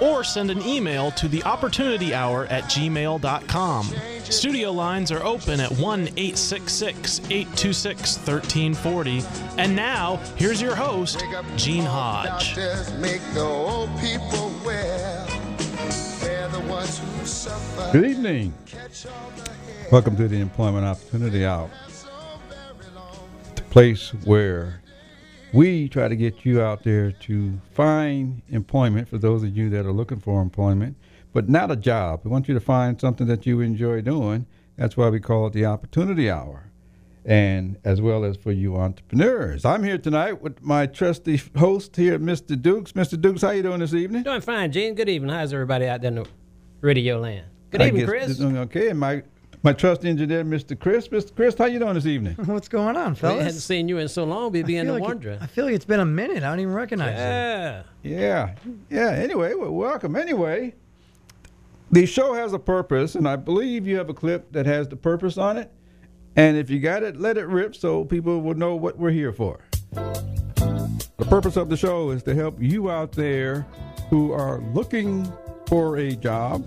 or send an email to the opportunity hour at gmail.com. Studio lines are open at 1 866 826 1340. And now, here's your host, Gene Hodge. Good evening. Welcome to the Employment Opportunity Hour, the place where we try to get you out there to find employment for those of you that are looking for employment, but not a job. We want you to find something that you enjoy doing. That's why we call it the Opportunity Hour. And as well as for you entrepreneurs. I'm here tonight with my trusty host here, Mr. Dukes. Mr. Dukes, how you doing this evening? Doing fine, Gene. Good evening. How's everybody out there in the radio land? Good I evening, Chris. Okay, and my my trust engineer, Mr. Chris. Mr. Chris, how you doing this evening? What's going on, We haven't seen you in so long, we'd be I in the like wonder. it, I feel like it's been a minute. I don't even recognize you. Yeah. Yeah, yeah. Anyway, well, welcome. Anyway, the show has a purpose, and I believe you have a clip that has the purpose on it. And if you got it, let it rip so people will know what we're here for. The purpose of the show is to help you out there who are looking for a job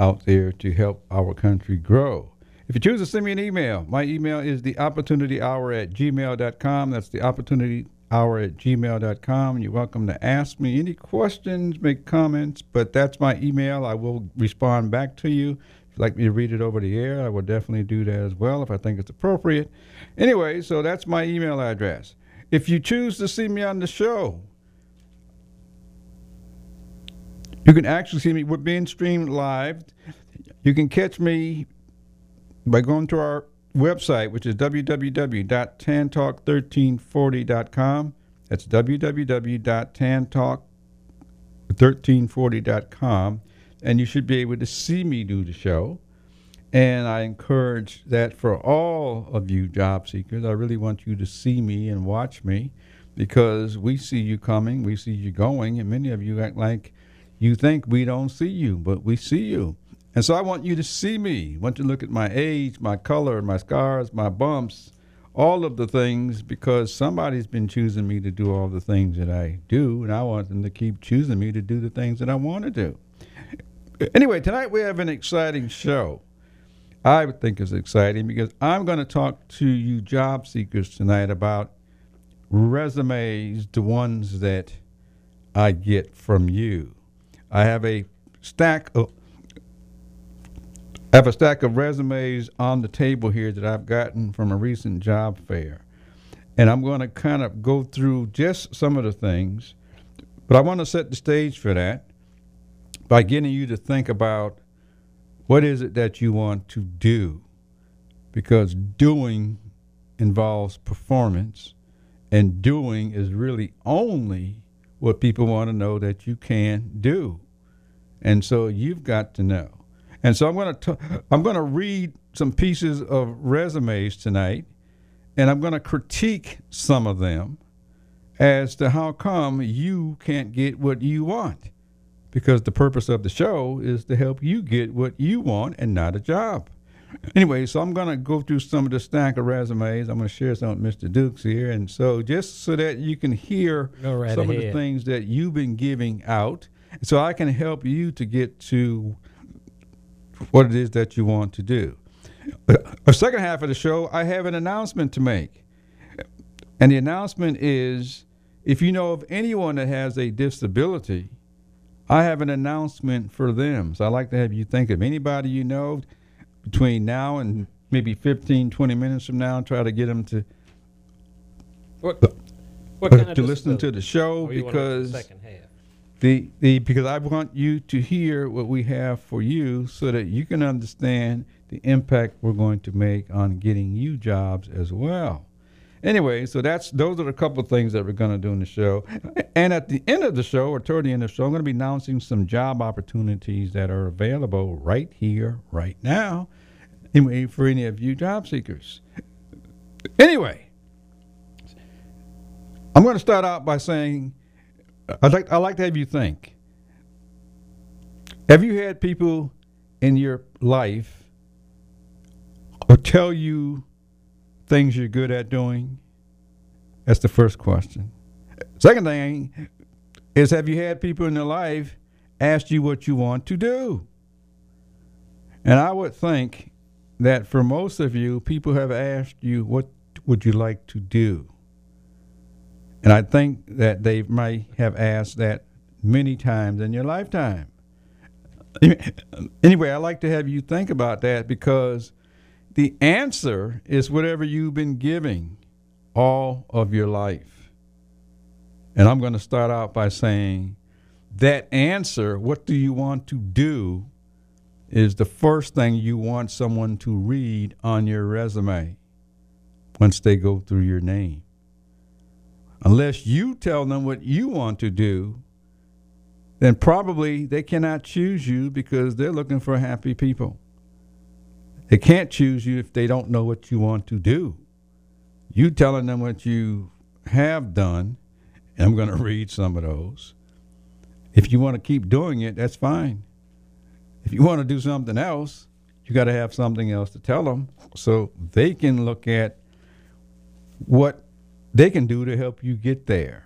out there to help our country grow. If you choose to send me an email, my email is the opportunity hour at gmail.com. That's the opportunity hour at gmail.com. You're welcome to ask me any questions, make comments, but that's my email. I will respond back to you. If you'd like me to read it over the air, I will definitely do that as well if I think it's appropriate. Anyway, so that's my email address. If you choose to see me on the show, you can actually see me. We're being streamed live. You can catch me by going to our website, which is www.tantalk1340.com. That's www.tantalk1340.com. And you should be able to see me do the show. And I encourage that for all of you job seekers. I really want you to see me and watch me because we see you coming, we see you going, and many of you act like you think we don't see you, but we see you. And so I want you to see me. I want you to look at my age, my color, my scars, my bumps, all of the things, because somebody's been choosing me to do all the things that I do, and I want them to keep choosing me to do the things that I want to do. Anyway, tonight we have an exciting show. I think it's exciting because I'm going to talk to you job seekers tonight about resumes, the ones that I get from you. I have a stack of I have a stack of resumes on the table here that I've gotten from a recent job fair. And I'm going to kind of go through just some of the things, but I want to set the stage for that by getting you to think about what is it that you want to do? Because doing involves performance, and doing is really only what people want to know that you can do. And so you've got to know. And so I'm going to I'm going to read some pieces of resumes tonight, and I'm going to critique some of them as to how come you can't get what you want. Because the purpose of the show is to help you get what you want and not a job. Anyway, so I'm going to go through some of the stack of resumes. I'm going to share some with Mr. Dukes here. And so just so that you can hear right some ahead. of the things that you've been giving out, so I can help you to get to what it is that you want to do. A second half of the show, I have an announcement to make. And the announcement is if you know of anyone that has a disability, I have an announcement for them. So I'd like to have you think of anybody you know between now and maybe 15, 20 minutes from now, try to get them to, What, what kind of to listen to the show Or you the because second half? the, the because I want you to hear what we have for you so that you can understand the impact we're going to make on getting you jobs as well. Anyway, so that's those are a couple of things that we're going to do in the show. And at the end of the show, or toward the end of the show, I'm going to be announcing some job opportunities that are available right here, right now, anyway, for any of you job seekers. Anyway, I'm going to start out by saying uh, I'd like I'd like to have you think. Have you had people in your life or tell you things you're good at doing? That's the first question. Second thing is have you had people in your life ask you what you want to do? And I would think that for most of you, people have asked you what would you like to do? And I think that they might have asked that many times in your lifetime. Anyway, I'd like to have you think about that because the answer is whatever you've been giving all of your life. And I'm going to start out by saying that answer, what do you want to do, is the first thing you want someone to read on your resume once they go through your name unless you tell them what you want to do, then probably they cannot choose you because they're looking for happy people. They can't choose you if they don't know what you want to do. You telling them what you have done, I'm going to read some of those. If you want to keep doing it, that's fine. If you want to do something else, you got to have something else to tell them so they can look at what they can do to help you get there.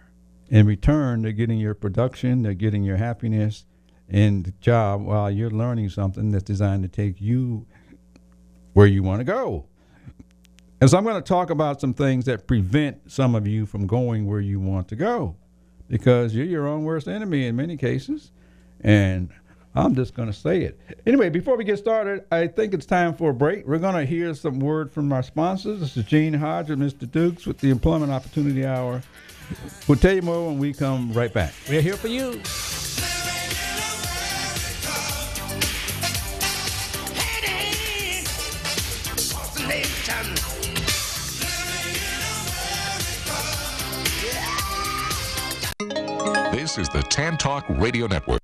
In return, they're getting your production, they're getting your happiness and the job while you're learning something that's designed to take you where you want to go. And so I'm going to talk about some things that prevent some of you from going where you want to go because you're your own worst enemy in many cases. And I'm just going to say it. Anyway, before we get started, I think it's time for a break. We're going to hear some word from our sponsors. This is Gene Hodge and Mr. Dukes with the Employment Opportunity Hour. We'll tell you more when we come right back. We're here for you. This is the Tan Talk Radio Network.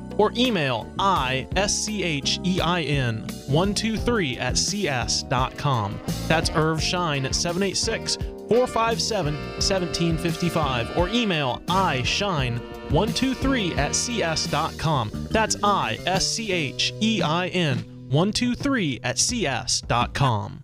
or email ischein 123 at cs.com. That's Irv Schein at 786 457 1755 or email ischein123 at cs.com. That's I S C H E I N 123 at cs.com.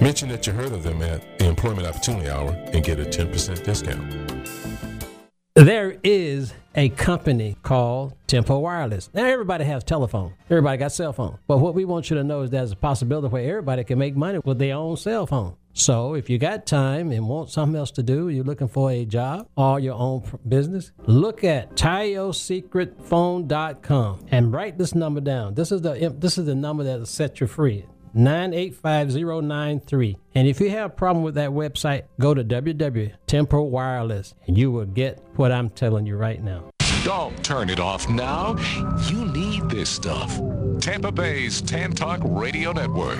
Mention that you heard of them at the Employment Opportunity Hour and get a 10% discount. There is a company called Tempo Wireless. Now everybody has telephone. Everybody got cell phone. But what we want you to know is there's a possibility where everybody can make money with their own cell phone. So if you got time and want something else to do, you're looking for a job or your own business, look at TioSecretPhone.com and write this number down. This is the this is the number that'll set you free. 985093. And if you have a problem with that website, go to www.tempo Wireless and you will get what I'm telling you right now. Don't turn it off now. You need this stuff. Tampa Bay's Tan Talk Radio Network.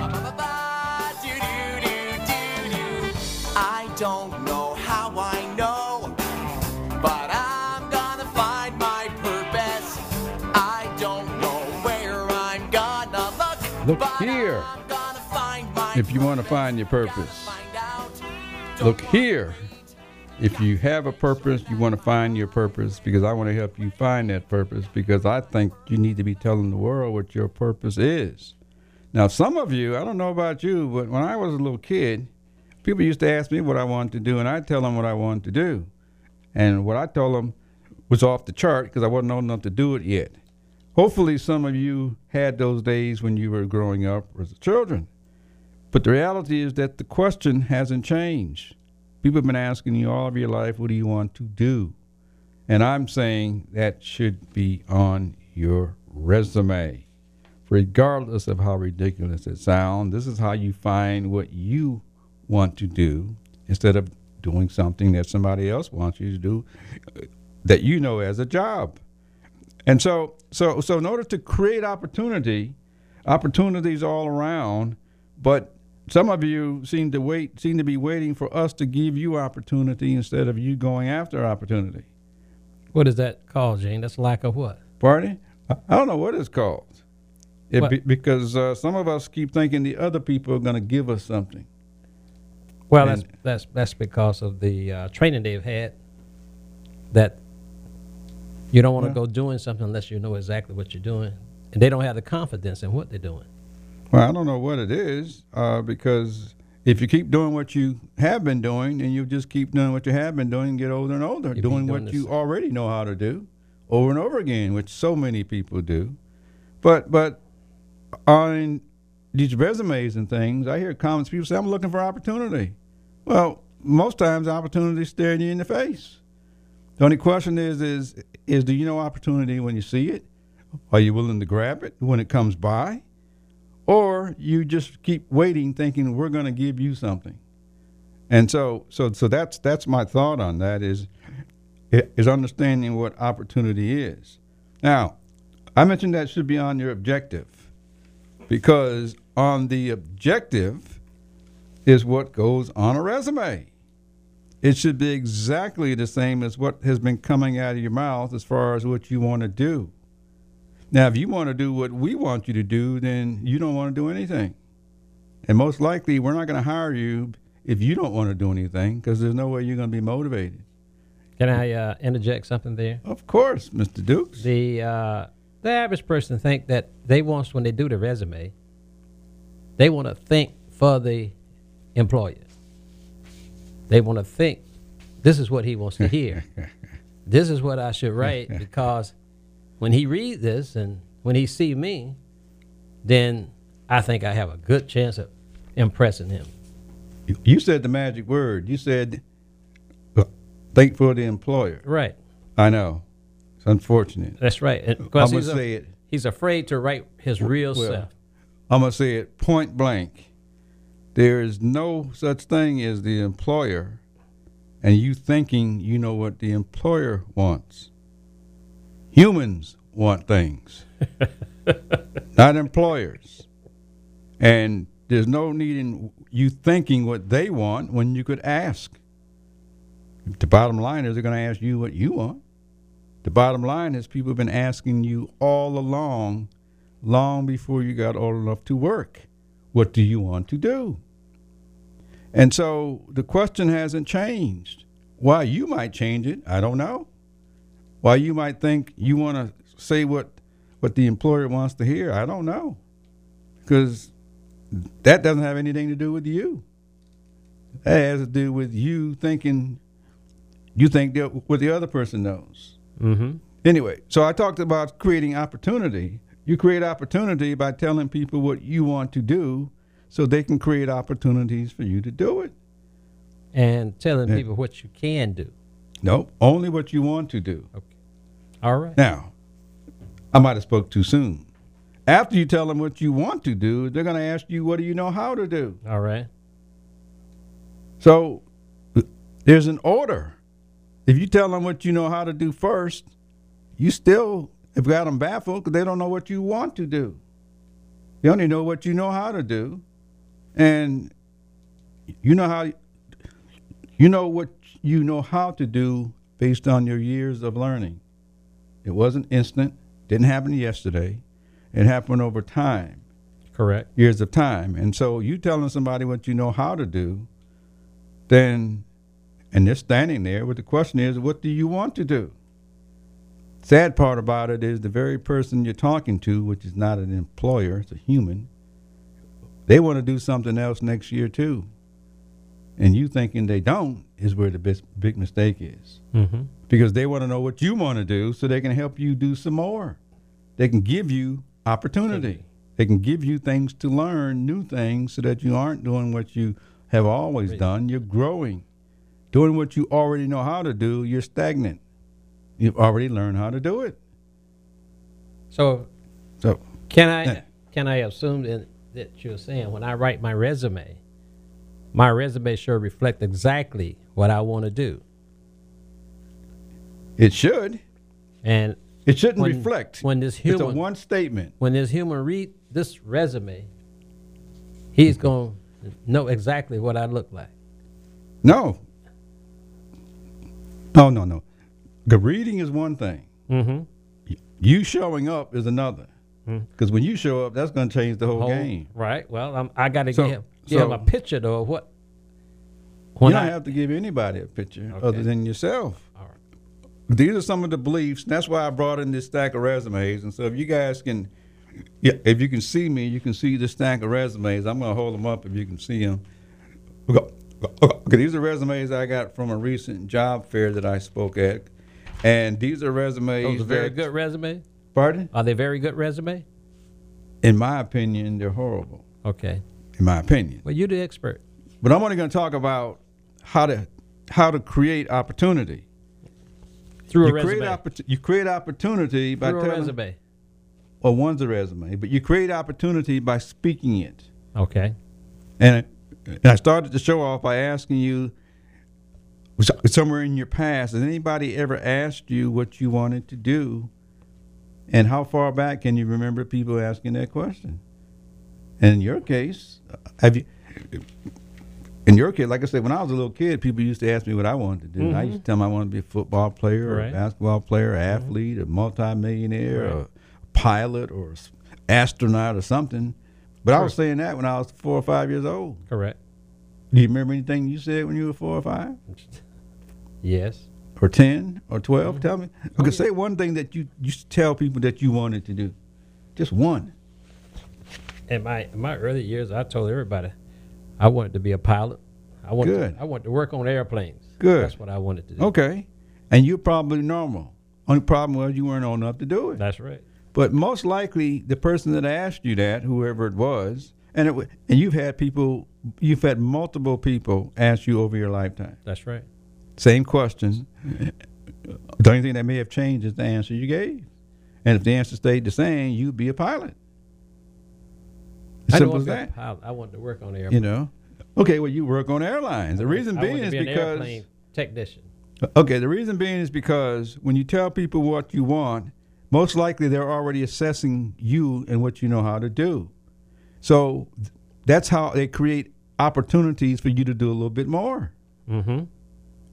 I don't know how I know, but I'm gonna find my purpose. I don't know where I'm gonna look. Look but here. I'm gonna find my If you want to find your purpose. Look here. If you have a purpose, you want to find your purpose because I want to help you find that purpose because I think you need to be telling the world what your purpose is. Now, some of you, I don't know about you, but when I was a little kid, people used to ask me what I wanted to do, and I'd tell them what I wanted to do. And what I told them was off the chart because I wasn't old enough to do it yet. Hopefully, some of you had those days when you were growing up as children. But the reality is that the question hasn't changed. People have been asking you all of your life, what do you want to do? And I'm saying that should be on your resume. Regardless of how ridiculous it sounds, this is how you find what you want to do instead of doing something that somebody else wants you to do uh, that you know as a job. And so, so, so in order to create opportunity, opportunities all around, but some of you seem to wait, seem to be waiting for us to give you opportunity instead of you going after opportunity. What is that called, Gene? That's lack of what? Pardon? I don't know what it's called. It be, because uh, some of us keep thinking the other people are going to give us something. Well, And- that's that's that's because of the uh, training they've had. That you don't want to go doing something unless you know exactly what you're doing, and they don't have the confidence in what they're doing. Well, I don't know what it is uh, because if you keep doing what you have been doing, then you'll just keep doing what you have been doing and get older and older, doing doing what this- you already know how to do over and over again, which so many people do. But but on these resumes and things, I hear comments people say, "I'm looking for opportunity." Well, most times opportunity is staring you in the face. The only question is is is do you know opportunity when you see it? Are you willing to grab it when it comes by? Or you just keep waiting thinking we're going to give you something. And so so so that's that's my thought on that is is understanding what opportunity is. Now i mentioned that should be on your objective because on the objective is what goes on a resume. It should be exactly the same as what has been coming out of your mouth as far as what you want to do now, if you want to do what we want you to do, then you don't want to do anything. And most likely, we're not going to hire you if you don't want to do anything because there's no way you're going to be motivated. Can I uh, interject something there? Of course, Mr. Dukes. The uh, the average person think that they want when they do the resume, they want to think for the employer. They want to think this is what he wants to hear. this is what I should write because when he read this and when he see me, then I think I have a good chance of impressing him. You- said the magic word. You said, uh, think for the employer. Right. I know. It's unfortunate. That's right. And I'm because going he's, to a- say it. he's afraid to write his real well, self. I'm going to say it point blank. There is no such thing as the employer and you thinking you know what the employer wants. Humans want things, not employers. And there's no need in you thinking what they want when you could ask. The bottom line is they're going to ask you what you want. The bottom line is people have been asking you all along, long before you got old enough to work. What do you want to do? And so the question hasn't changed. Why you might change it, I don't know. Why you might think you want to say what what the employer wants to hear, I don't know. Because that doesn't have anything to do with you. That has to do with you thinking you think that what the other person knows. Mm-hmm. Anyway, so I talked about creating opportunity. You create opportunity by telling people what you want to do so they can create opportunities for you to do it. And telling Yeah. people what you can do. No, only what you want to do. All right. Now, I might have spoke too soon. After you tell them what you want to do, they're going to ask you, what do you know how to do? All right. So there's an order. If you tell them what you know how to do first, you still have got them baffled because they don't know what you want to do. They only know what you know how to do, and you know how you know what you know how to do based on your years of learning. It wasn't instant. Didn't happen yesterday. It happened over time Correct. years of time. And so you telling somebody what you know how to do, then, and they're standing there, but the question is, what do you want to do? Sad part about it is the very person you're talking to, which is not an employer, it's a human, they want to do something else next year too. And you thinking they don't is where the bis- big mistake is Mm-hmm. because they want to know what you want to do so they can help you do some more. They can give you opportunity. They can give you things to learn, new things, so that you aren't doing what you have always Right. done. You're growing. Doing what you already know how to do, you're stagnant. You've already learned how to do it. So So, can I Yeah. can I assume that, that you're saying when I write my resume, my resume should reflect exactly what I want to do, it should. and It shouldn't when, reflect. when this human, it's a one statement. when this human read this resume, he's going to know exactly what I look like. No. No, no, no. The reading is one thing. Mm-hmm. You showing up is another. Because when you show up, that's going to change the whole, game. Right. Well, I'm, I got to So- give, so- a picture though what. You don't I, have to give anybody a picture Okay. other than yourself. All right. These are some of the beliefs. That's why I brought in this stack of resumes. And so if you guys can, yeah, if you can see me, you can see this stack of resumes. I'm going to hold them up if you can see them. Okay, these are resumes I got from a recent job fair that I spoke at. And these are resumes. Those are very good resume. Pardon? Are they very good resume? In my opinion, they're horrible. Okay. In my opinion. Well, you're the expert. But I'm only going to talk about how to how to create opportunity. Through you a create resume. opportu- you create opportunity by Through a telling resume. well one's a resume, but you create opportunity by speaking it. Okay. And and I started the show off by asking you somewhere in your past, has anybody ever asked you what you wanted to do? And how far back can you remember people asking that question? And in your case, have you? In your case, like I said, when I was a little kid, people used to ask me what I wanted to do. I used to mm-hmm. tell them I wanted to be a football player, or a basketball player, mm-hmm. athlete, a multimillionaire, Right. a pilot, or astronaut, or something. But I was saying that when I was four or five years old. Correct. Do you remember anything you said when you were four or five? Yes. Or 10 or 12? Mm-hmm. Tell me. Oh, okay, say one thing that you used to tell people that you wanted to do. Just one. In my in my early years, I told everybody I wanted to be a pilot. I wanted Good. To, I wanted to work on airplanes. Good. That's what I wanted to do. Okay. And you're probably normal. Only problem was you weren't old enough to do it. That's right. But most likely, the person that asked you that, whoever it was, and it and you've had people, you've had multiple people ask you over your lifetime That's right. same questions. The only thing that may have changed is the answer you gave, and if the answer stayed the same, you'd be a pilot. I Simple as want to that. pilot. I wanted to work on airplanes. You know. Okay, well, you work on airlines. The reason I being wanted to is be an because airplane technician. Okay, the reason being is because when you tell people what you want, most likely they're already assessing you and what you know how to do. So that's how they create opportunities for you to do a little bit more. Mm-hmm.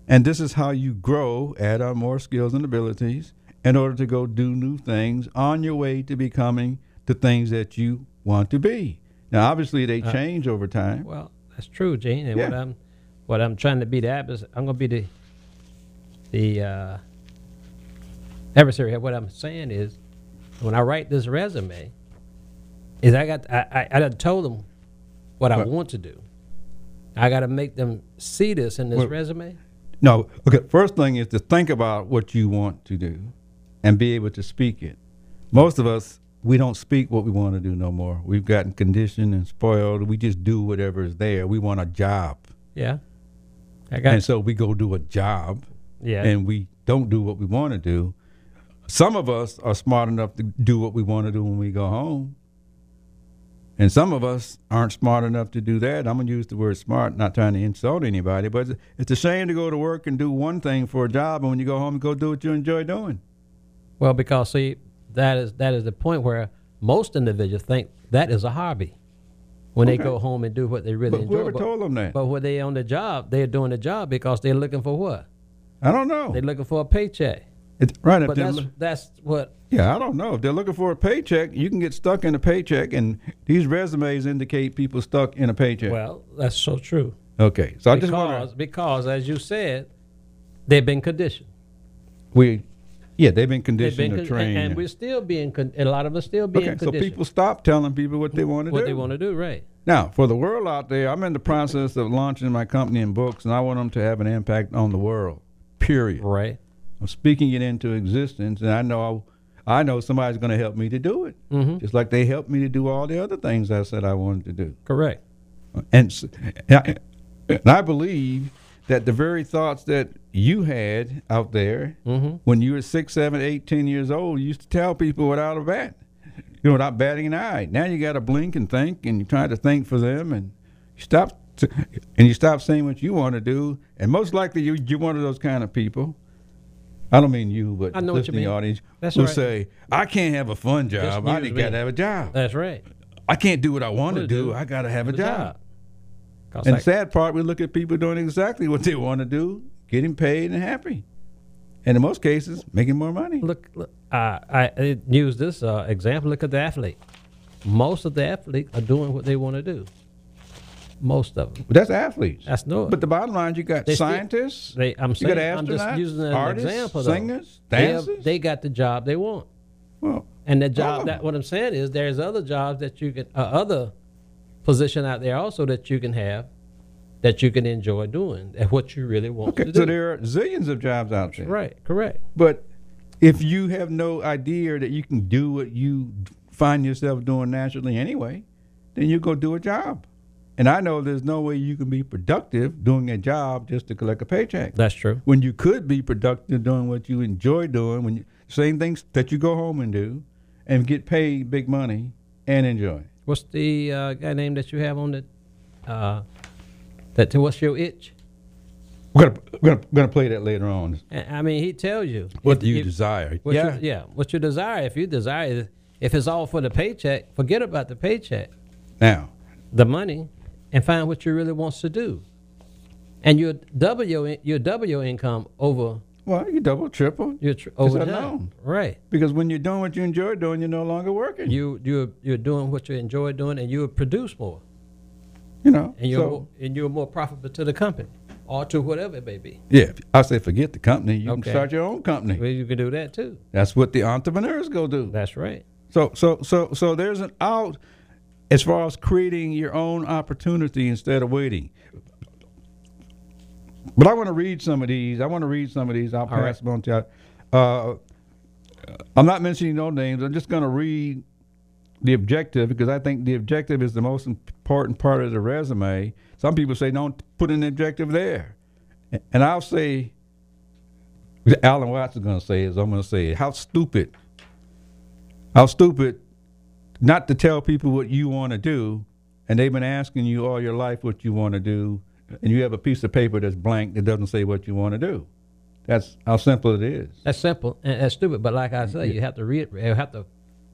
And this is how you grow, add on more skills and abilities in order to go do new things on your way to becoming the things that you want to be. Now, obviously, they Uh, change over time. Well, that's true, Gene. And what I'm what I'm trying to be the opposite. I'm going to be the the uh, adversary. What I'm saying is, when I write this resume, is I got I I, I told them what I want to do. I got to make them see this in this resume. No, okay. First thing is to think about what you want to do, and be able to speak it. Most of us we don't speak what we want to do no more. We've gotten conditioned and spoiled. We just do whatever is there. We want a job, Yeah, I got and so we go do a job, yeah. and we don't do what we want to do. Some of us are smart enough to do what we want to do when we go home. And some of us aren't smart enough to do that. I'm going to use the word smart, not trying to insult anybody, but it's- it's a shame to go to work and do one thing for a job, and when you go home, go do what you enjoy doing. Well, because see, that is that is the point where most individuals think that is a hobby. When they go home and do what they really But enjoy. whoever but, told them that? but when they on the job, they're doing the job because they're looking for what? I don't know. They're looking for a paycheck. It's, right. But that's loo- that's what yeah, I don't know. If they're looking for a paycheck, you can get stuck in a paycheck, and these resumes indicate people stuck in a paycheck. well, that's so true. okay. So I just Because want because as you said, they've been conditioned. We, yeah, they've been conditioned They've been con- trained. and, and we're still being con- a lot of us still being Okay, so people stop telling people what they want to do. what they want to do, right? Now, for the world out there, I'm in the process of launching my company and books, and I want them to have an impact on the world. Period. Right. I'm speaking it into existence, and I know I I know somebody's going to help me to do it, Mm-hmm. just like they helped me to do all the other things I said I wanted to do. Correct. And, and I believe that the very thoughts that you had out there Mm-hmm. when you were six, seven, eight, ten years old, you used to tell people without a bat, you know, without batting an eye. Now you got to blink and think, and you try to think for them, and you stop, to, and you stop saying what you want to do. And most likely, you you're one of those kind of people. I don't mean you, but I know the what you mean. audience That's will right. say, "I can't have a fun job. I got to have a job. That's right. I can't do what I want to do. do. I got to have a The job." And like- sad part, we look at people doing exactly what they want to do, getting paid and happy, and in most cases, making more money. look, look uh, I, I use this uh, example. Look at the athlete. Most of the athletes are doing what they want to do. Most of them. But that's athletes. That's no. But the bottom line, is you got They still- scientists, they, I'm you saying, got I'm just astronauts, using an artists, example. Though. singers, They, have- they got the job they want, well, and the job that what I'm saying is there's other jobs that you can, uh, other position out there also that you can have, that you can enjoy doing, and what you really want okay. to So do. there are zillions of jobs out there. right, correct. But if you have no idea that you can do what you find yourself doing naturally anyway, then you go do a job. And I know there's no way you can be productive doing a job just to collect a paycheck. That's true. when you could be productive doing what you enjoy doing, when you same things that you go home and do, and get paid big money and enjoy. What's the uh, guy name that you have on the, uh, that what's your itch? We're gonna, we're gonna, we're gonna play that later on. And, I mean, he tells you What if- do you if- desire? What yeah, You, yeah. What you desire. If you desire, if it's all for the paycheck, forget about the paycheck, Now, the money, and find what you really wants to do. And you double your you double your income over well, you double, triple, your tr- over time. unknown. Right. because when you're doing what you enjoy doing, you're no longer working. You you you're doing what you enjoy doing, and you produce more, you know, and you're so more, and you're more profitable to the company or to whatever it may be. yeah, I say forget the company. You Okay. can start your own company. Well, you can do that too. That's what the entrepreneurs go do. That's right. So so so so there's an out. as far as creating your own opportunity instead of waiting. But I want to read some of these. I want to read some of these. I'll pass right. them on to you. Uh, I'm not mentioning no names. I'm just going to read the objective because I think the objective is the most important part of the resume. Some people say don't put an objective there, and I'll say, Alan Watts is going to say is I'm going to say how stupid, how stupid, not to tell people what you want to do, and they've been asking you all your life what you want to do, and you have a piece of paper that's blank that doesn't say what you want to do. That's how simple it is. That's simple and that's stupid. But like I say, you have to read. You have to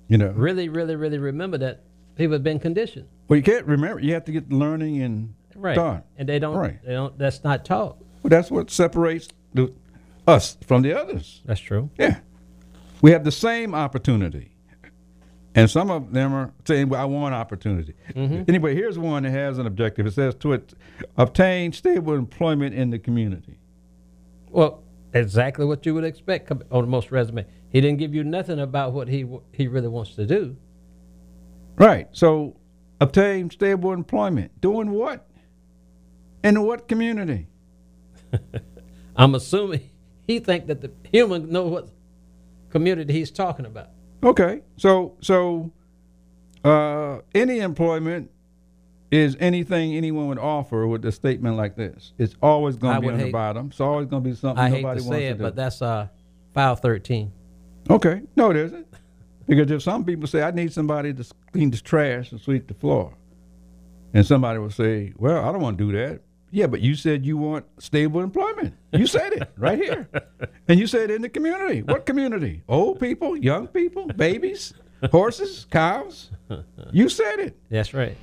You know. really, really, really remember that people have been conditioned. Well, you can't remember. You have to get learning and Right. And they don't. Right. They don't. That's not taught. Well, that's what separates the, us from the others. That's true. Yeah, we have the same opportunity, and some of them are saying, "Well, I want opportunity." Mm-hmm. Anyway, here's one that has an objective. It says to it, obtain stable employment in the community. Well, exactly what you would expect on most resume. He didn't give you nothing about what he he really wants to do. Right. So, obtain stable employment. Doing what? In what community? I'm assuming he think that the human know what community he's talking about. Okay, so so uh, any employment is anything anyone would offer with a statement like this. It's always going to be on the bottom. It's always going to be something I hate nobody to wants say to it, do. but that's uh, file 13. okay, no, it isn't. Because if some people say, "I need somebody to clean the trash and sweep the floor," and somebody will say, "Well, I don't want to do that." Yeah, but you said you want stable employment. You said it right here, and you said in the community. What community? Old people, young people, babies, horses, cows. You said it. That's right.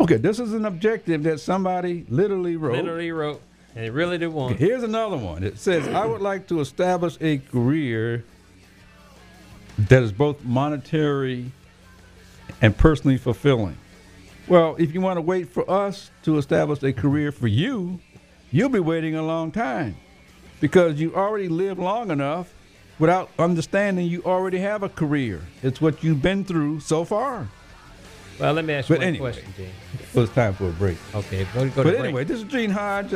Okay, this is an objective that somebody literally wrote. Literally wrote, and really did want. Here's another one. It says, I would like to establish a career that is both monetary and personally fulfilling. Well, if you want to wait for us to establish a career for you, you'll be waiting a long time because you already lived long enough without understanding you already have a career. It's what you've been through so far. Well, let me ask you But one anyway. question, Gene. Well, it's time for a break. Okay, go, go to But break. anyway, this is Gene Hodge.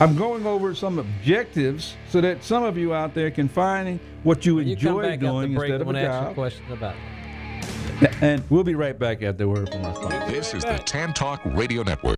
I'm going over some objectives so that some of you out there can find what you When you come enjoy back after doing break, instead I of want a to ask you a job. question about it. And we'll be right back after the word from my sponsor. This is the Tan Talk Radio Network.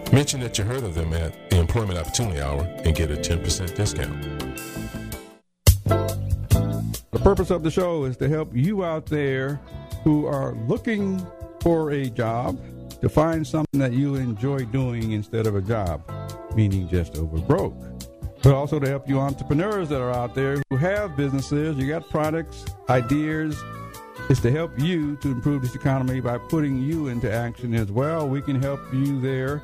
Mention that you heard of them at the Employment Opportunity Hour and get a 10% discount. The purpose of the show is to help you out there who are looking for a job to find something that you enjoy doing instead of a job, meaning just over broke. But also to help you entrepreneurs that are out there who have businesses, you got products, ideas. It's to help you to improve this economy by putting you into action as well. We can help you there.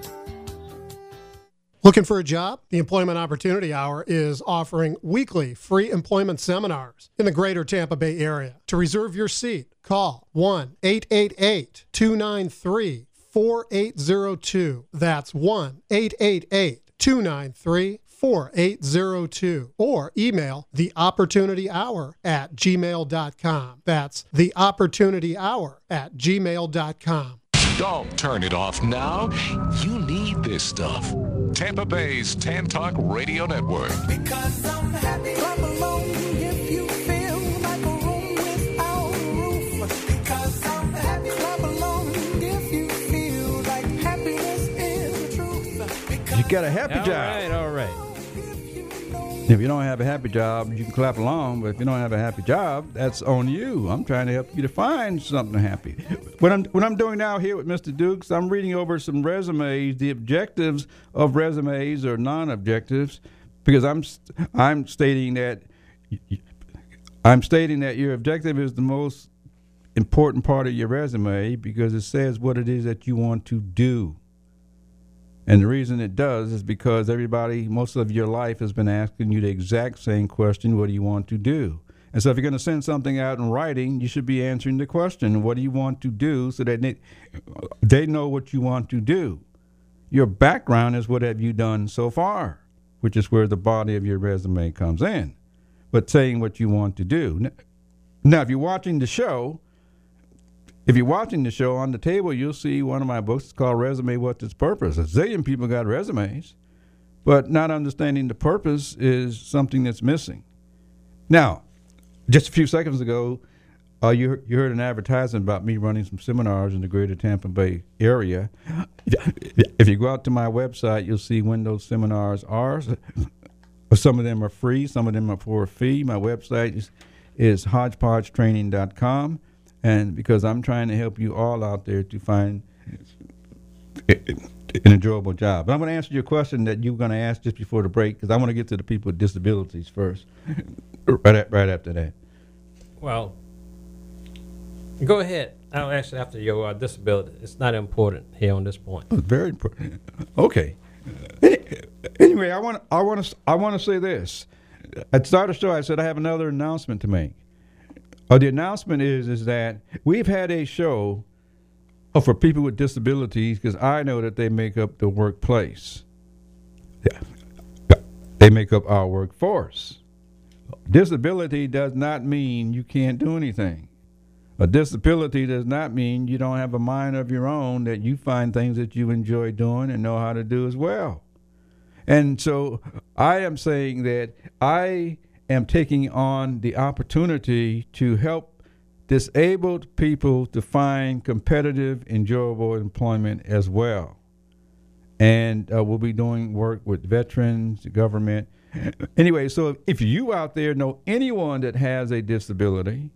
Looking for a job? The Employment Opportunity Hour is offering weekly free employment seminars in the greater Tampa Bay area. To reserve your seat, call 1 888 293 4802. That's 1 888 293 4802 or email the opportunity hour at gmail.com. That's the opportunity hour at gmail.com. Don't turn it off now. You need this stuff. Tampa Bay's Tan Talk Radio Network. Because I'm happy. Clap along if you feel like a room without roof. Because I'm happy. Clap along if you feel like happiness is the truth. Because You got a happy All job. right, all right. If you don't have a happy job, you can clap along. But if you don't have a happy job, that's on you. I'm trying to help you to find something happy. What I'm what I'm doing now here with Mr. Dukes, I'm reading over some resumes, the objectives of resumes or non-objectives, because I'm I'm stating that I'm stating that your objective is the most important part of your resume because it says what it is that you want to do. And the reason it does is because everybody, most of your life has been asking you the exact same question what do you want to do? And so if you're going to send something out in writing, you should be answering the question what do you want to do so that they, know what you want to do. Your background is what have you done so far, which is where the body of your resume comes in. But saying what you want to do. Now, if you're watching the show, if you're watching the show on the table, you'll see one of my books It's called Resume What's Its Purpose. A zillion people got resumes, but not understanding the purpose is something that's missing. Now, just a few seconds ago, uh, you, you heard an advertisement about me running some seminars in the greater Tampa Bay area. If you go out to my website, you'll see when those seminars are. Some of them are free, some of them are for a fee. My website is, is hodgepodgetraining.com. And because I'm trying to help you all out there to find an enjoyable job. But I'm going to answer your question that you were going to ask just before the break because I want to get to the people with disabilities first, right, at, right after that. Well, go ahead. I'll answer after your uh, disability. It's not important here on this point. It's very important. Okay. Anyway, I want I want to I want to say this. At the start of the show, I said I have another announcement to make. Uh, the announcement is is that we've had a show uh, for people with disabilities because I know that they make up the workplace. Yeah. They make up our workforce. Disability does not mean you can't do anything. A disability does not mean you don't have a mind of your own that you find things that you enjoy doing and know how to do as well. And so I am saying that I am taking on the opportunity to help disabled people to find competitive, enjoyable employment as well. And uh, we'll be doing work with veterans, the government. Anyway, so if you out there know anyone that has a disability,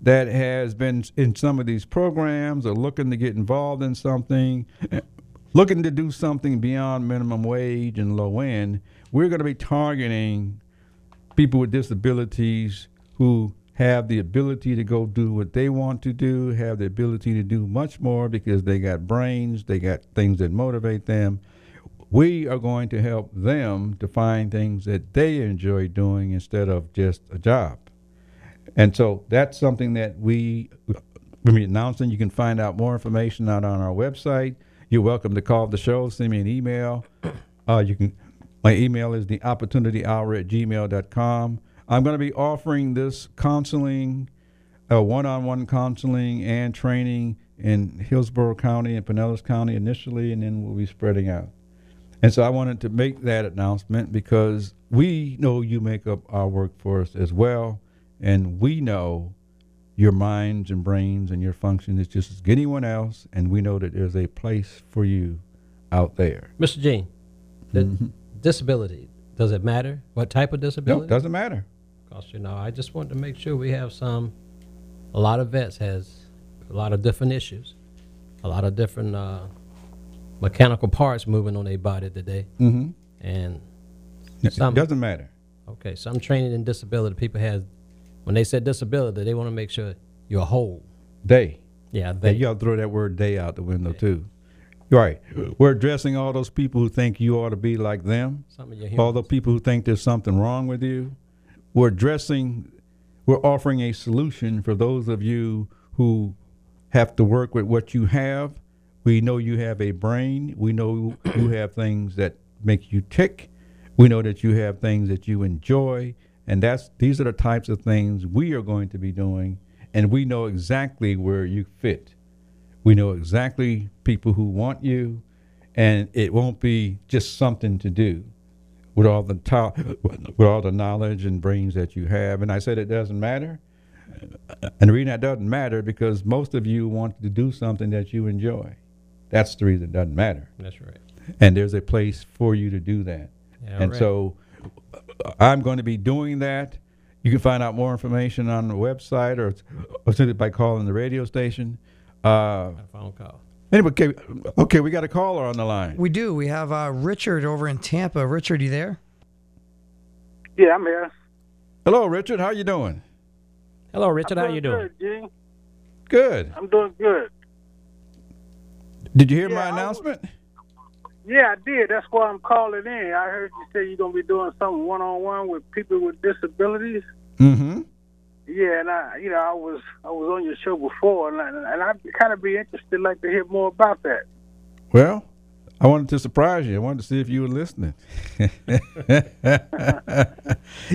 that has been in some of these programs or looking to get involved in something, looking to do something beyond minimum wage and low end, we're going to be targeting people with disabilities who have the ability to go do what they want to do, have the ability to do much more because they got brains, they got things that motivate them. We are going to help them to find things that they enjoy doing instead of just a job. And so that's something that we will be announcing. You can find out more information out on our website. You're welcome to call the show, send me an email. Uh, you can. My email is the opportunity hour at gmail.com. I'm going to be offering this counseling, uh, one-on-one counseling and training in Hillsborough County and Pinellas County initially, and then we'll be spreading out. And so I wanted to make that announcement because we know you make up our workforce as well, and we know your minds and brains and your function is just as good as anyone else, and we know that there's a place for you out there. Mr. Gene, the disability, does it matter? What type of disability? it doesn't matter. Because, you know, I just want to make sure we have some, a lot of vets has a lot of different issues, a lot of different uh, mechanical parts moving on their body today. Mm-hmm. And, It Some- doesn't matter. okay, some training in disability, people have, when they said disability, they want to make sure you're whole. They. Yeah, Yeah, they, y'all throw that word day out the window too. Right. We're addressing all those people who think you ought to be like them. some of your All the people who think there's something wrong with you. We're addressing, we're offering a solution for those of you who have to work with what you have. We know you have a brain. We know you have things that make you tick. We know that you have things that you enjoy, and that's these are the types of things we are going to be doing, and we know exactly where you fit. We know exactly people who want you, and it won't be just something to do with all the to- with all the knowledge and brains that you have. And I said it doesn't matter. And the reason that doesn't matter because most of you want to do something that you enjoy. That's the reason it doesn't matter. That's right. And there's a place for you to do that. Yeah, and right. so I'm going to be doing that. You can find out more information on the website or, or simply by calling the radio station. Uh, A phone call. anyway, okay, okay, we got a caller on the line. We do. We have uh, Richard over in Tampa. Richard, you there? Yeah, I'm here. Hello, Richard. How you doing? Hello, Richard. I'm How you doing? Good, Gene. Good. I'm doing good. Did you hear Yeah, my I was- announcement? Yeah, I did. That's why I'm calling in. I heard you say you're gonna be doing something one on one with people with disabilities. Mm-hmm. Yeah, and I, you know, I was I was on your show before, and I, and I'd kind of be interested, like to hear more about that. Well, I wanted to surprise you. I wanted to see if you were listening.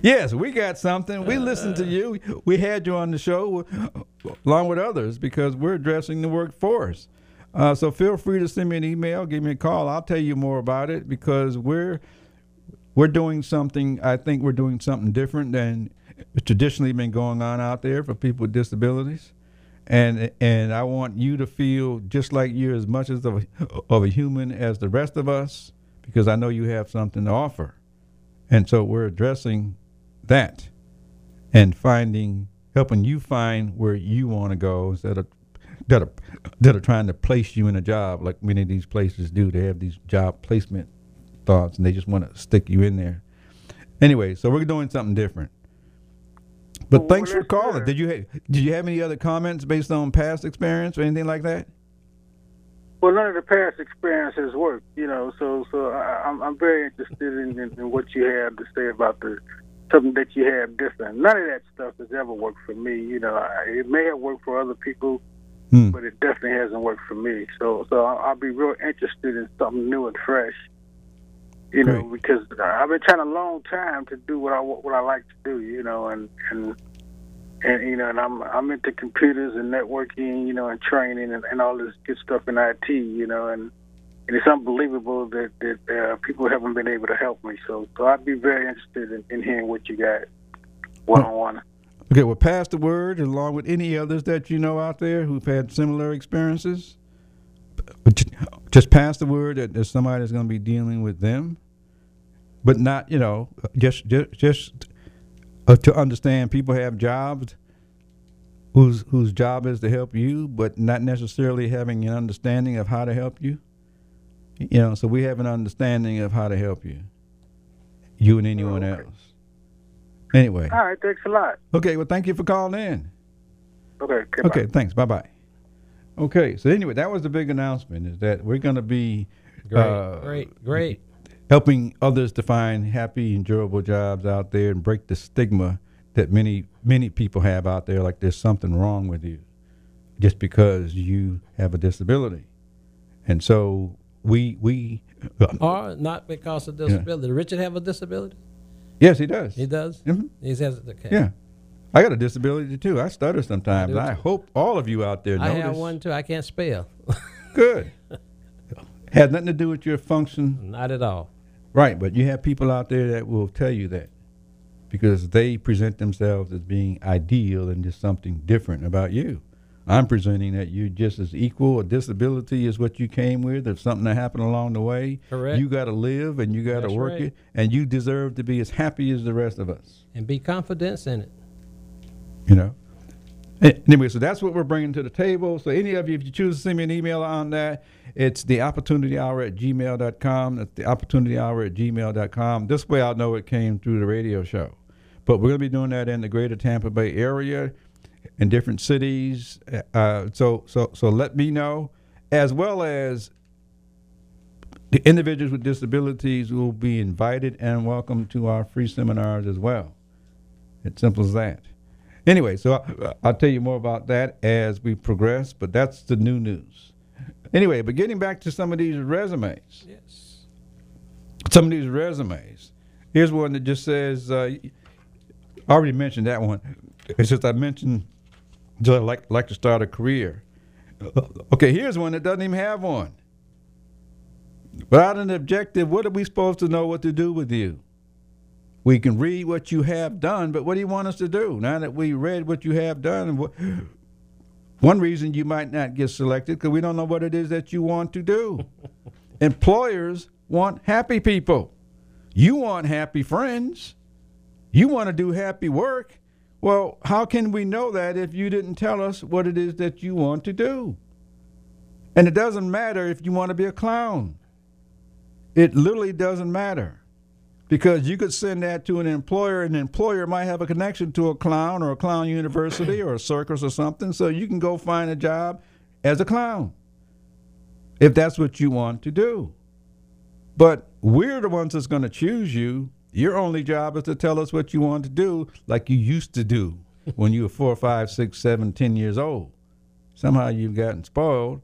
yes, we got something. We listened to you. We had you on the show along with others because we're addressing the workforce. Uh, so feel free to send me an email, give me a call. I'll tell you more about it because we're we're doing something. I think we're doing something different than traditionally been going on out there for people with disabilities and and I want you to feel just like you're as much as of a, of a human as the rest of us because I know you have something to offer, and so we're addressing that and finding helping you find where you want to go instead of that are that are trying to place you in a job like many of these places do. They have these job placement thoughts and they just want to stick you in there. Anyway, so we're doing something different. But Well, thanks for calling. Did you ha- did you have any other comments based on past experience or anything like that? Well, none of the past experiences work, you know. So, so I, I'm I'm very interested in, in, in what you have to say about the something that you have different. None of that stuff has ever worked for me. You know, I, it may have worked for other people, Hmm. but it definitely hasn't worked for me. So, so I'll, I'll be real interested in something new and fresh. You know, Great. because I've been trying a long time to do what I what I like to do. You know, and and and you know, and I'm I'm into computers and networking, you know, and training and, and all this good stuff in IT, you know, and and it's unbelievable that that uh, people haven't been able to help me. So so I'd be very interested in, in hearing what you got one on one. Okay, well, pass the word along with any others that you know out there who've had similar experiences. Just pass the word that there's somebody that's going to be dealing with them, but not, you know, just just just uh, to understand people have jobs whose whose job is to help you, but not necessarily having an understanding of how to help you. You know, so we have an understanding of how to help you, you and anyone okay. else. Anyway. All right, thanks a lot. Okay, well, thank you for calling in. Okay, okay. Okay, thanks. Bye bye. Okay, so anyway, that was the big announcement is that we're going to be Great, uh, great, great. helping others to find happy, enjoyable jobs out there and break the stigma that many many people have out there like there's something wrong with you just because you have a disability. And so we we uh, Or not because of disability. Richard have a disability? yes, he does. He does? Mhm. He says, it. okay. Yeah. I got a disability too. I stutter sometimes. do I, hope all of you out there I notice. have one too. I can't spell. Good. Has nothing to do with your function, not at all. right? But you have people out there that will tell you that because they present themselves as being ideal and just something different about you. I'm presenting that you're just as equal. A disability is what you came with. If something that happened along the way, Correct. you got to live and you got to work right. it, and you deserve to be as happy as the rest of us. And be confident in it. You know. Anyway, so that's what we're bringing to the table. So, any of you, if you choose to send me an email on that, it's the opportunity hour at gmail.com. That's the opportunity hour at gmail.com. This way I'll know it came through the radio show. But we're going to be doing that in the greater Tampa Bay area, in different cities. Uh, so, so, so let me know, as well as the individuals with disabilities will be invited and welcome to our free seminars as well. It's simple as that. Anyway, so I, I'll tell you more about that as we progress, but that's the new news. Anyway, but getting back to some of these resumes, Yes. some of these resumes, here's one that just says, uh, I already mentioned that one. It's just I mentioned, just like, like to start a career. Okay, here's one that doesn't even have one. Without an objective, what are we supposed to know what to do with you? We can read what you have done, but what do you want us to do? Now that we read what you have done, what, one reason you might not get selected because we don't know what it is that you want to do. Employers want happy people. You want happy friends. You want to do happy work. Well, how can we know that if you didn't tell us what it is that you want to do? And it doesn't matter if you want to be a clown. It literally doesn't matter. Because you could send that to an employer, and the employer might have a connection to a clown or a clown university or a circus or something, so you can go find a job as a clown if that's what you want to do. But we're the ones that's going to choose you. Your only job is to tell us what you want to do, like you used to do when you were four, five, six, seven, ten years old. Somehow you've gotten spoiled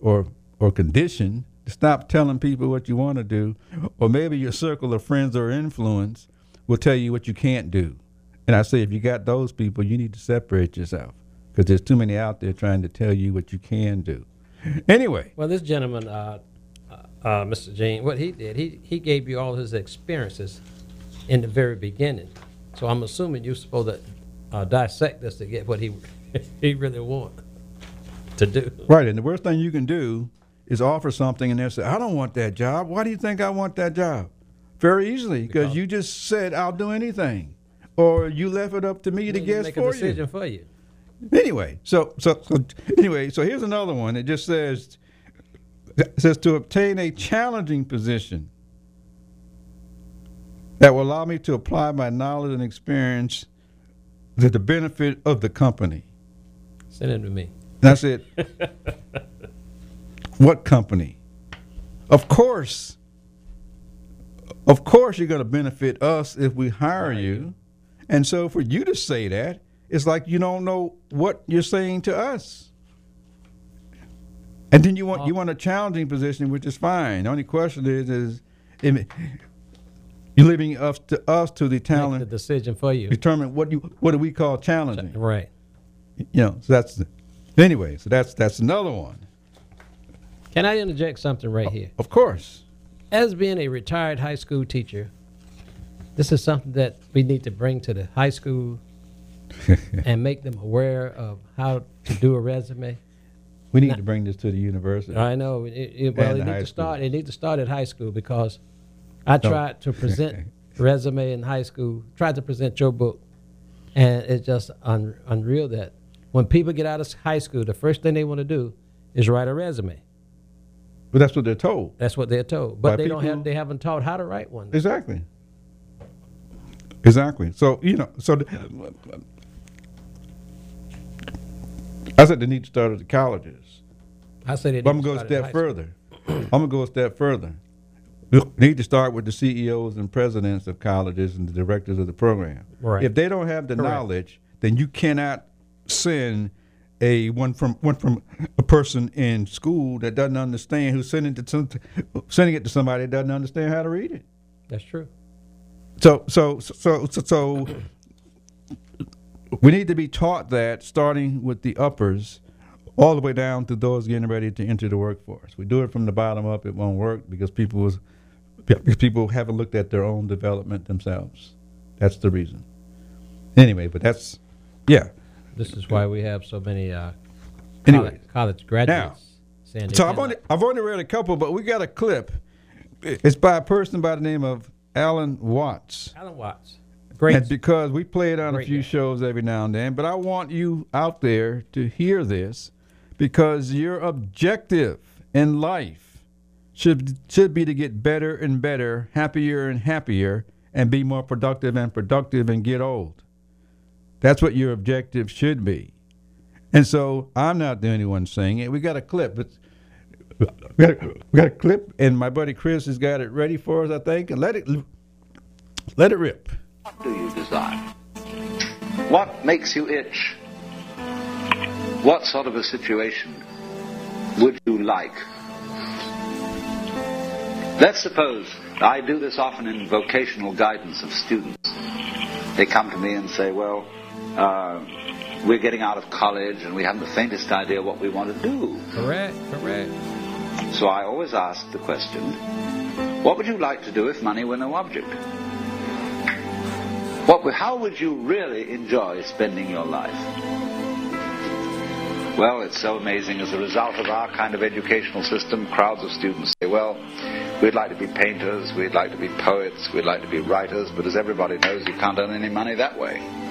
or or conditioned stop telling people what you want to do, or maybe your circle of friends or influence will tell you what you can't do. And I say, if you got those people, you need to separate yourself because there's too many out there trying to tell you what you can do. Anyway, Well, this gentleman, uh, uh, uh, Mr. Jean, what he did, he, he gave you all his experiences in the very beginning. So I'm assuming you're supposed to uh, dissect this to get what he he really wants to do. right, and the worst thing you can do is offer something and they say, I don't want that job. Why do you think I want that job? Very easily, because you just said, I'll do anything. Or you left it up to me to guess make a for decision you. for you. Anyway, so, so so anyway, so here's another one. It just says it says to obtain a challenging position that will allow me to apply my knowledge and experience to the benefit of the company. Send it to me. That's it. what company? Of course. Of course, you're going to benefit us if we hire you. And so for you to say that, it's like you don't know what you're saying to us. And then you want you want a challenging position, which is fine. The only question is is you're leaving us to us to Make the decision for you. determine what you what do we call challenging. Right. You know, so that's the, anyway. So that's that's another one. Can I interject something right here? Of course. As being a retired high school teacher, this is something that we need to bring to the high school and make them aware of how to do a resume. We need to bring this to the university. I know. It, it, well, it the need to start. It need to start at high school because I No. tried to present resume in high school. Tried to present your book, and it's just un, unreal that when people get out of high school, the first thing they want to do is write a resume. But that's what they're told. That's what they're told, but By they don't have. They haven't taught how to write one. Exactly. Exactly. So you know, so the, I said they need to start at the colleges. I said they. But I'm gonna go a step further. I'm gonna go a step further. We need to start with the CEOs and presidents of colleges and the directors of the program. Right. If they don't have the Correct. knowledge, then you cannot send a one from one from a person in school that doesn't understand who's sending it to some, sending it to somebody that doesn't understand how to read it. That's true. So so so so, so we need to be taught that starting with the uppers all the way down to those getting ready to enter the workforce. We do it from the bottom up, it won't work because people was because people haven't looked at their own development themselves. That's the reason. Anyway, but that's yeah. This is why we have so many uh, Anyway. college, college graduates they So I've only I've only read a couple, but we got a clip. It's by a person by the name of Alan Watts. Alan Watts. Great. And because we play it on a few guy. shows every now and then, but I want you out there to hear this because your objective in life should should be to get better and better, happier and happier, and be more productive and productive and get old. That's what your objective should be. And so I'm not the only one saying it. We got a clip. It's, we, got a, we got a clip, and my buddy Chris has got it ready for us, I think. And let it let it rip. What do you desire? What makes you itch? What sort of a situation would you like? Let's suppose I do this often in vocational guidance of students. They come to me and say, Well, uh, we're getting out of college and we haven't the faintest idea what we want to do. Correct, correct. So I always ask the question What would you like to do if money were no object? What, how would you really enjoy spending your life? Well, it's so amazing. As a result of our kind of educational system, crowds of students say, well, we'd like to be painters, we'd like to be poets, we'd like to be writers, but as everybody knows, you can't earn any money that way.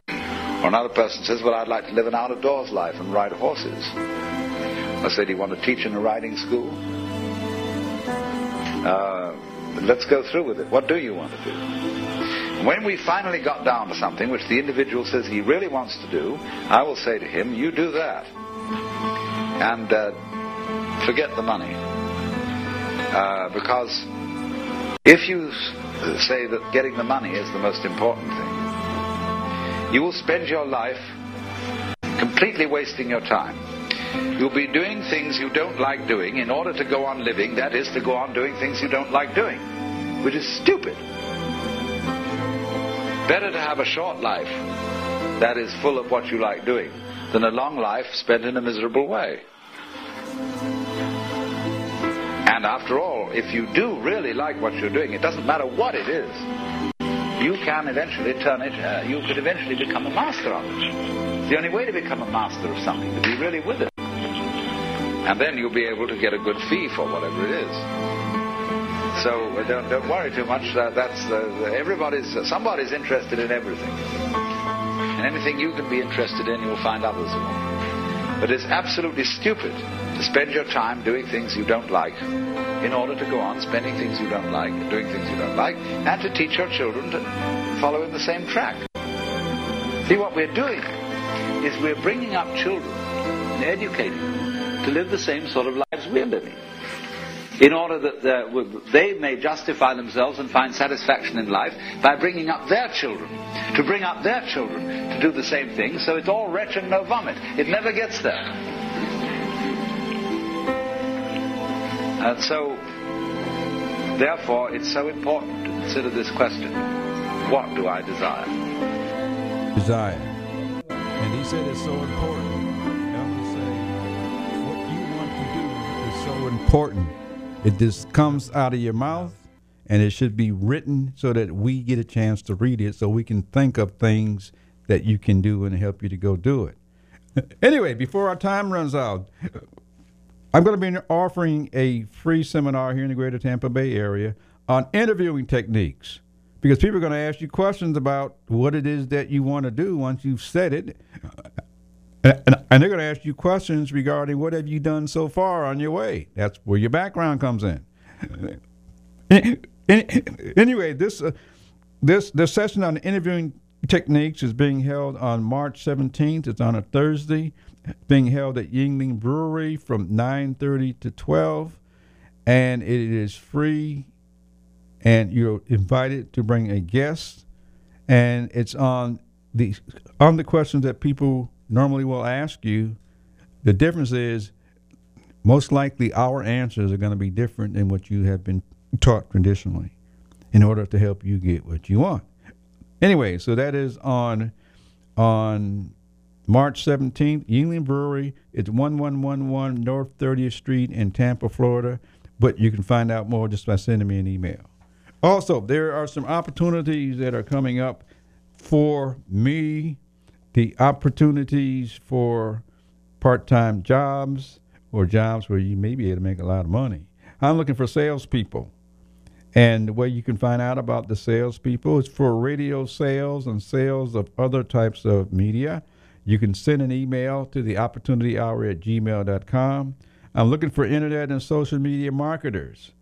Or another person says, well, I'd like to live an out-of-doors life and ride horses. I say, do you want to teach in a riding school? Uh, let's go through with it. What do you want to do? When we finally got down to something which the individual says he really wants to do, I will say to him, you do that. And uh, forget the money. Uh, because if you say that getting the money is the most important thing, you will spend your life completely wasting your time. You'll be doing things you don't like doing in order to go on living, that is, to go on doing things you don't like doing, which is stupid. Better to have a short life that is full of what you like doing than a long life spent in a miserable way. And after all, if you do really like what you're doing, it doesn't matter what it is. You can eventually turn it, uh, you could eventually become a master of it. It's the only way to become a master of something, to be really with it. And then you'll be able to get a good fee for whatever it is. So uh, don't, don't worry too much. That, that's uh, everybody's, uh, somebody's interested in everything. And anything you can be interested in, you'll find others who are. But it's absolutely stupid to spend your time doing things you don't like in order to go on spending things you don't like, doing things you don't like, and to teach your children to follow in the same track. See, what we're doing is we're bringing up children and educating them to live the same sort of lives we're living in order that they may justify themselves and find satisfaction in life by bringing up their children, to bring up their children to do the same thing, so it's all wretch and no vomit. It never gets there. And so, therefore, it's so important to consider this question what do I desire? desire. And he said it's so important. Help me say, what you want to do is so important. It just comes out of your mouth, and it should be written so that we get a chance to read it, so we can think of things that you can do and help you to go do it. anyway, before our time runs out, I'm going to be offering a free seminar here in the greater Tampa Bay area on interviewing techniques because people are going to ask you questions about what it is that you want to do once you've said it. And, and they're going to ask you questions regarding what have you done so far on your way. That's where your background comes in. Anyway, this uh, this this session on interviewing techniques is being held on March 17th. It's on a Thursday, being held at Yuengling Brewery from 9:30 to 12, and it is free. And you're invited to bring a guest, and it's on the on the questions that people normally will ask you. The difference is most likely our answers are going to be different than what you have been taught traditionally in order to help you get what you want. Anyway, so that is on on March 17th, Yuengling Brewery. It's 1111 North 30th Street in Tampa, Florida. But you can find out more just by sending me an email. Also, there are some opportunities that are coming up for me. The opportunities for part time jobs or jobs where you may be able to make a lot of money. I'm looking for salespeople. And the way you can find out about the salespeople is for radio sales and sales of other types of media. You can send an email to the opportunity hour at gmail.com. I'm looking for internet and social media marketers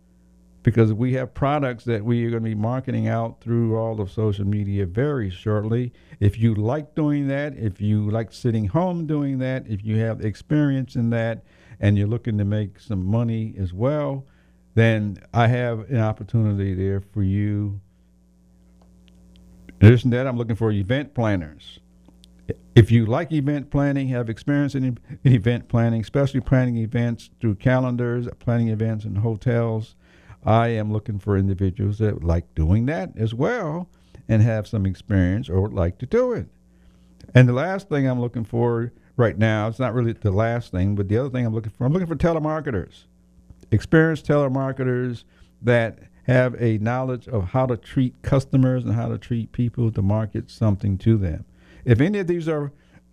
because we have products that we are going to be marketing out through all of social media very shortly. If you like doing that, if you like sitting home doing that, if you have experience in that, and you're looking to make some money as well, then I have an opportunity there for you. In addition to that, I'm looking for event planners. If you like event planning, have experience in, event planning, especially planning events through calendars, planning events in hotels, I am looking for individuals that like doing that as well and have some experience or would like to do it. And the last thing I'm looking for right now, it's not really the last thing, but the other thing I'm looking for, I'm looking for telemarketers, experienced telemarketers that have a knowledge of how to treat customers and how to treat people to market something to them. If any of these are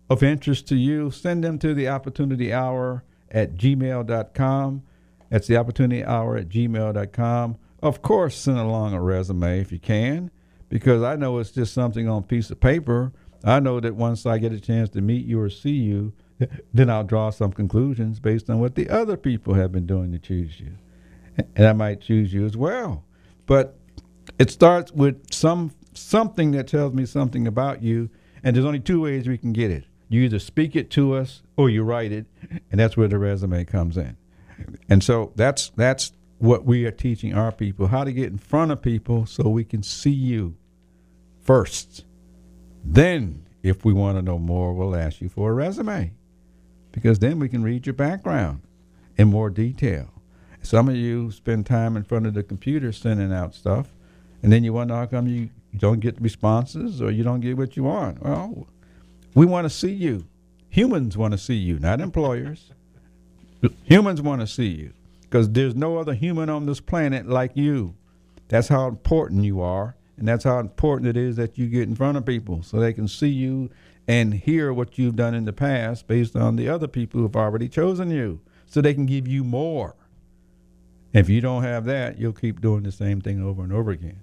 of interest to you, send them to the opportunity hour at gmail.com. That's the opportunity hour at gmail.com. Of course, send along a resume if you can, because I know it's just something on a piece of paper. I know that once I get a chance to meet you or see you, then I'll draw some conclusions based on what the other people have been doing to choose you. And I might choose you as well. But it starts with some something that tells me something about you, and there's only two ways we can get it. You either speak it to us or you write it, and that's where the resume comes in. And so that's that's what we are teaching our people how to get in front of people so we can see you first. Then, if we want to know more, we'll ask you for a resume because then we can read your background in more detail. Some of you spend time in front of the computer sending out stuff, and then you wonder how come you don't get responses or you don't get what you want. Well, we want to see you. Humans want to see you, not employers. Humans want to see you because there's no other human on this planet like you. That's how important you are, and that's how important it is that you get in front of people so they can see you and hear what you've done in the past based on the other people who've already chosen you so they can give you more. If you don't have that, you'll keep doing the same thing over and over again.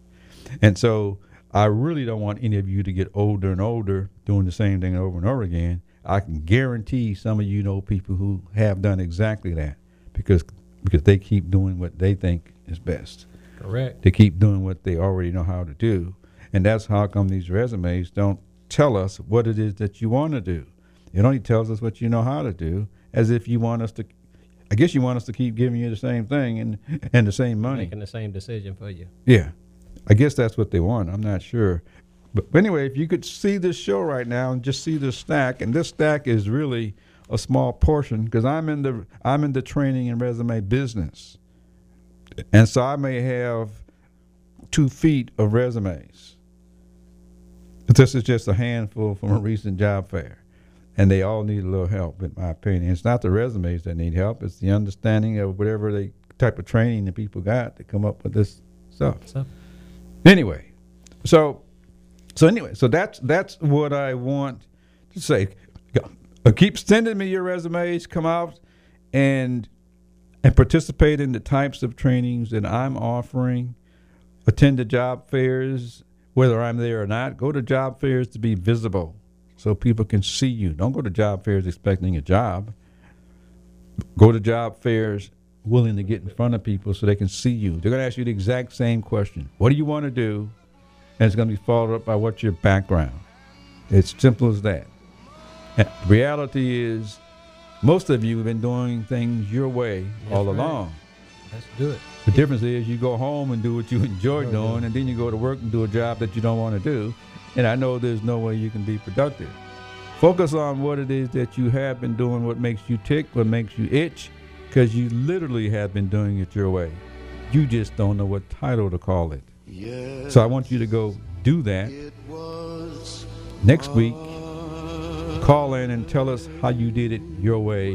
And so I really don't want any of you to get older and older doing the same thing over and over again. I can guarantee some of you know people who have done exactly that because because they keep doing what they think is best. Correct. They keep doing what they already know how to do. And that's how come these resumes don't tell us what it is that you want to do. It only tells us what you know how to do, as if you want us to I guess you want us to keep giving you the same thing and and the same money. Making the same decision for you. Yeah. I guess that's what they want. I'm not sure. But anyway, if you could see this show right now and just see this stack, and this stack is really a small portion because I'm in the I'm in the training and resume business, and so I may have two feet of resumes. This is just a handful from a recent job fair, and they all need a little help, in my opinion. It's not the resumes that need help; it's the understanding of whatever the type of training the people got to come up with this stuff. So, Anyway, so so anyway, so that's that's what I want to say. Uh, Keep sending me your resumes. Come out and and participate in the types of trainings that I'm offering. Attend the job fairs, whether I'm there or not. Go to job fairs to be visible, so people can see you. Don't go to job fairs expecting a job. Go to job fairs willing to get in front of people so they can see you. They're going to ask you the exact same question. What do you want to do? And it's going to be followed up by what's your background. It's simple as that. And reality is, most of you have been doing things your way all right. along. let's do it. The difference is you go home and do what you enjoy oh, doing, and then you go to work and do a job that you don't want to do. And I know there's no way you can be productive. Focus on what it is that you have been doing, what makes you tick, what makes you itch, because you literally have been doing it your way. You just don't know what title to call it. So I want you to go do that next week. Call in and tell us how you did it your way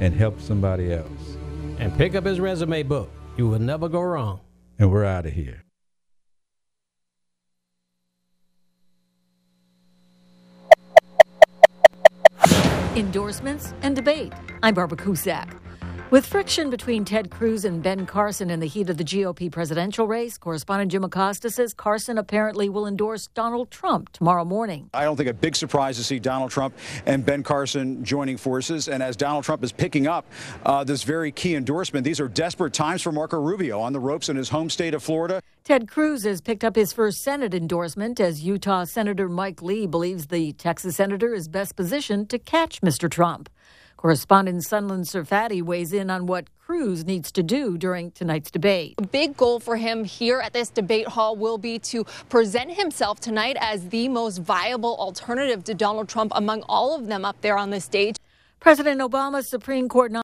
and help somebody else. And pick up his resume book. You will never go wrong. And we're out of here. endorsements, and debate. I'm Barbara Cusack. With friction between Ted Cruz and Ben Carson in the heat of the GOP presidential race, correspondent Jim Acosta says Carson apparently will endorse Donald Trump tomorrow morning. I don't think a big surprise to see Donald Trump and Ben Carson joining forces. And as Donald Trump is picking up uh, this very key endorsement, these are desperate times for Marco Rubio on the ropes in his home state of Florida. Ted Cruz has picked up his first Senate endorsement as Utah Senator Mike Lee believes the Texas senator is best positioned to catch Mr. Trump. Correspondent Sunlen Serfaty weighs in on what Cruz needs to do during tonight's debate. A big goal for him here at this debate hall will be to present himself tonight as the most viable alternative to Donald Trump among all of them up there on the stage. President Obama's Supreme Court